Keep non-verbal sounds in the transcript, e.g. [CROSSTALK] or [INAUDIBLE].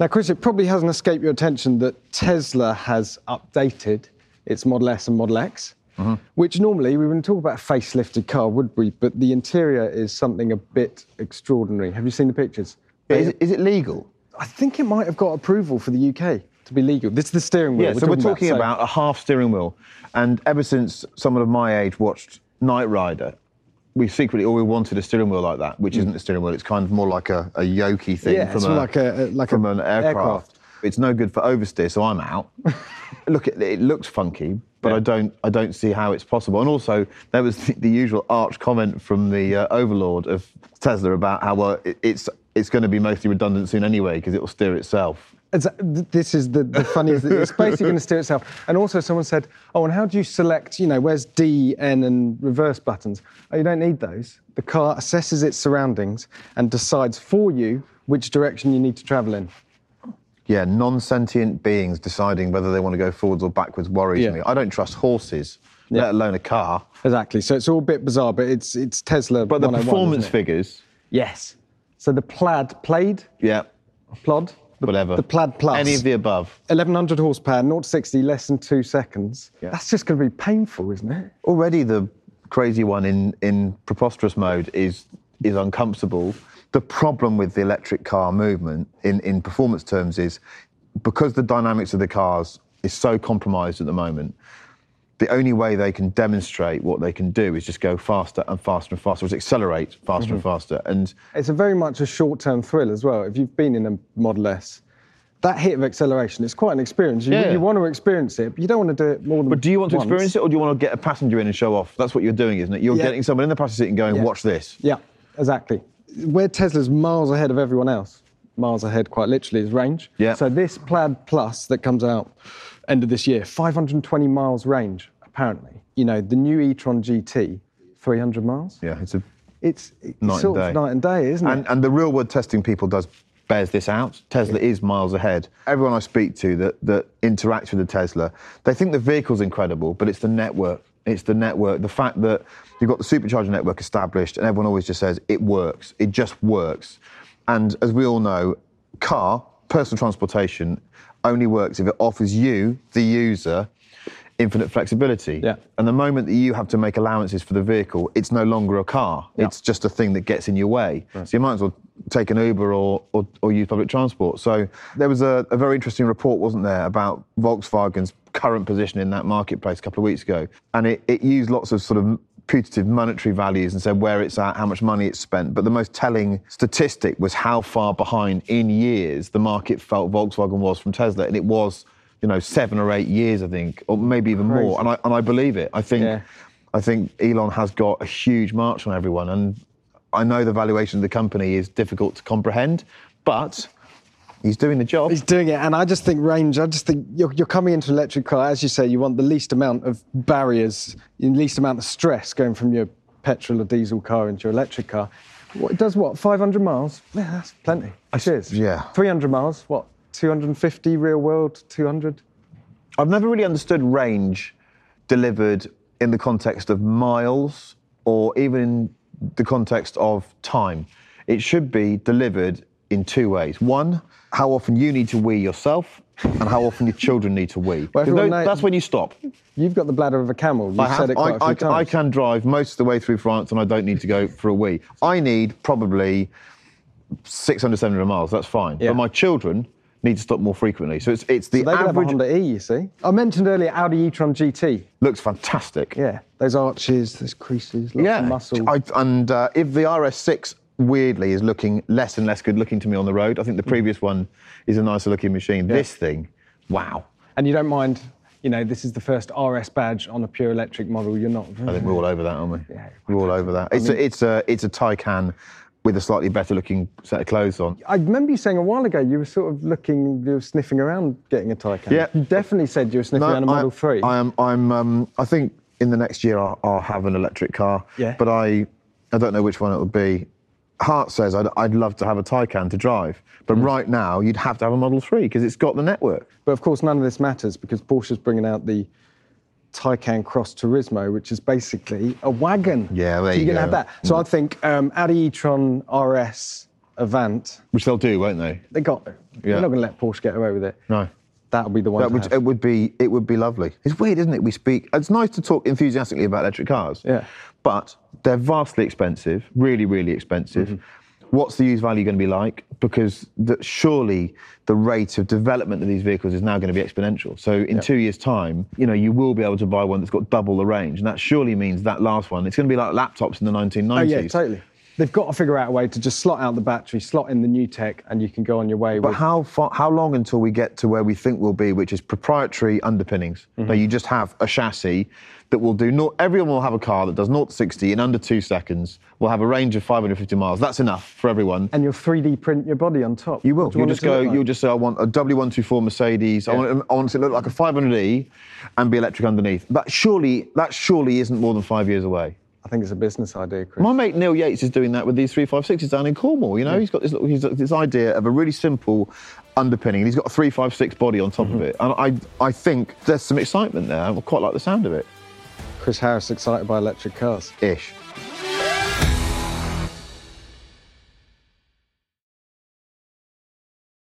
Now, Chris, it probably hasn't escaped your attention that Tesla has updated its Model S and Model X, Mm-hmm. which normally we wouldn't talk about a facelifted car, would we? But the interior is something a bit extraordinary. Have you seen the pictures? Is it, is it legal? I think it might have got approval for the UK to be legal. This is the steering wheel. Yeah, so we're talking about, a half steering wheel. And ever since someone of my age watched Knight Rider, we secretly always wanted a steering wheel like that, which isn't a steering wheel. It's kind of more like a, a yokey thing Yeah, from, it's a, like a- like from an aircraft. aircraft. It's no good for oversteer, so I'm out. [LAUGHS] Look, it, it looks funky, but I don't, I don't see how it's possible. And also, there was [LAUGHS] the, the usual arch comment from the uh, overlord of Tesla about how well it, it's, it's going to be mostly redundant soon anyway because it will steer itself. This is the, the funniest. [LAUGHS] It's basically going to steer itself. And also, someone said, "Oh, and how do you select? You know, where's D, N, and reverse buttons? Oh, you don't need those. The car assesses its surroundings and decides for you which direction you need to travel in. Yeah, non-sentient beings deciding whether they want to go forwards or backwards worries Yeah. me. I don't trust horses, Yeah. let alone a car. Exactly. So it's all a bit bizarre, but it's it's Tesla. But the oh performance isn't it? figures, Yes. So the Plaid, played. yeah, Plod, the, whatever. the Plaid Plus. Any of the above. 1100 horsepower, 0 to 60 less than two seconds. Yeah. That's just going to be painful, isn't it? Already the crazy one in, in preposterous mode is is uncomfortable. The problem with the electric car movement in, in performance terms is because the dynamics of the cars is so compromised at the moment, the only way they can demonstrate what they can do is just go faster and faster and faster, or accelerate faster and mm-hmm. faster. And It's a very much a short-term thrill as well. If you've been in a Model S, that hit of acceleration, it's quite an experience. You, Yeah. you want to experience it, but you don't want to do it more than But do you want to experience it or do you want to get a passenger in and show off? That's what you're doing, isn't it? You're Yeah. getting someone in the passenger seat and going, Yeah. watch this. Yeah, exactly. Where Tesla's miles ahead of everyone else, miles ahead quite literally, is range. Yeah. So this Plaid Plus that comes out end of this year, 520 miles range, apparently. You know, the new e-tron GT, 300 miles. Yeah, it's a. It's, it's Night and sort day. of night and day, isn't And, it? and the real world testing people does bears this out. Tesla is miles ahead. Everyone I speak to that, that interacts with the Tesla, they think the vehicle's incredible, but it's the network. It's the network. The fact that you've got the supercharger network established, and everyone always just says it works. It just works. And as we all know, car, personal transportation, only works if it offers you, the user, infinite flexibility. Yeah. And the moment that you have to make allowances for the vehicle, it's no longer a car. Yeah. It's just a thing that gets in your way. So you might as well take an Uber or, or, or use public transport. So there was a, a very interesting report, wasn't there, about Volkswagen's current position in that marketplace a couple of weeks ago. And it, it used lots of sort of putative monetary values and said where it's at, how much money it's spent. But the most telling statistic was how far behind in years the market felt Volkswagen was from Tesla. And it was, you know, seven or eight years, I think, or maybe even more. And I, and I believe it. I think, Yeah. I think Elon has got a huge march on everyone. And I know the valuation of the company is difficult to comprehend, but he's doing the job. He's doing it, and I just think range. I just think you're, you're coming into an electric car, as you say, you want the least amount of barriers, the least amount of stress going from your petrol or diesel car into your electric car. What, it does what? 500 miles? Yeah, that's plenty. Cheers. yeah. 300 miles? What? 250 real world? 200? I've never really understood range delivered in the context of miles or even in the context of time. It should be delivered in two ways. One, how often you need to wee yourself, and how often your children need to wee. Well, 'Cause everyone those- knows- that's when you stop. You've got the bladder of a camel. You've I, have, said it quite I, a few I, can drive most of the way through France and I don't need to go for a wee. I need probably 600, 700 miles. That's fine. Yeah. But my children need to stop more frequently. So it's, it's the So they could have a average. Honda E, you see. I mentioned earlier Audi e-tron GT. Looks fantastic. Yeah, those arches, those creases, lots of muscle. I, and uh, if the RS6 weirdly is looking less and less good looking to me on the road, I think the previous one is a nicer looking machine. This thing, wow. And you don't mind, you know, this is the first RS badge on a pure electric model. You're not. I think we're all over that, aren't we? Yeah. We're all over that. It's a it's a it's a Taycan with a slightly better looking set of clothes on. I remember you saying a while ago you were sort of looking, you were sniffing around getting a Taycan. Yeah. You definitely said you were sniffing around a Model I, 3. I am. I'm. Um, I think in the next year I'll, I'll have an electric car. Yeah. But I, I don't know which one it will be. Heart says I'd, I'd love to have a Taycan to drive, but Mm. right now you'd have to have a Model 3 because it's got the network. But of course, none of this matters because Porsche's bringing out the Taycan Cross Turismo, which is basically a wagon. Yeah, there so you you're gonna go. have that. So I think um, Audi e-tron RS Avant. Which they'll do, won't they? They got to. Yeah. They're not going to let Porsche get away with it. No. That'll be the one. That would, it would be it would be lovely. It's weird, isn't it? We speak. It's nice to talk enthusiastically about electric cars. Yeah. But they're vastly expensive, really, really expensive. Mm-hmm. What's the use value going to be like? Because the, surely the rate of development of these vehicles is now going to be exponential. So in two years' time, you know, you will be able to buy one that's got double the range, and that surely means that last one. It's going to be like laptops in the 1990s. Oh yeah, totally. They've got to figure out a way to just slot out the battery, slot in the new tech, and you can go on your way. But with, how far, how long until we get to where we think we'll be, which is proprietary underpinnings? Mm-hmm. So you just have a chassis that will do. Not everyone will have a car that does 0 to 60 in under two seconds. Will have a range of 550 miles. That's enough for everyone. and you'll 3D print your body on top. You will. You You'll want just go. like? You'll just say, I want a W124 Mercedes. I, Yeah. want, I want it to look like a 500e and be electric underneath. That surely, that surely isn't more than five years away. I think it's a business idea, Chris. My mate Neil Yates is doing that with these 356s down in Cornwall. You know, he's got this, little, he's got this idea of a really simple underpinning, and he's got a 356 body on top Mm-hmm. of it. And I, I think there's some excitement there. I quite like the sound of it. Chris Harris excited by electric cars. Ish.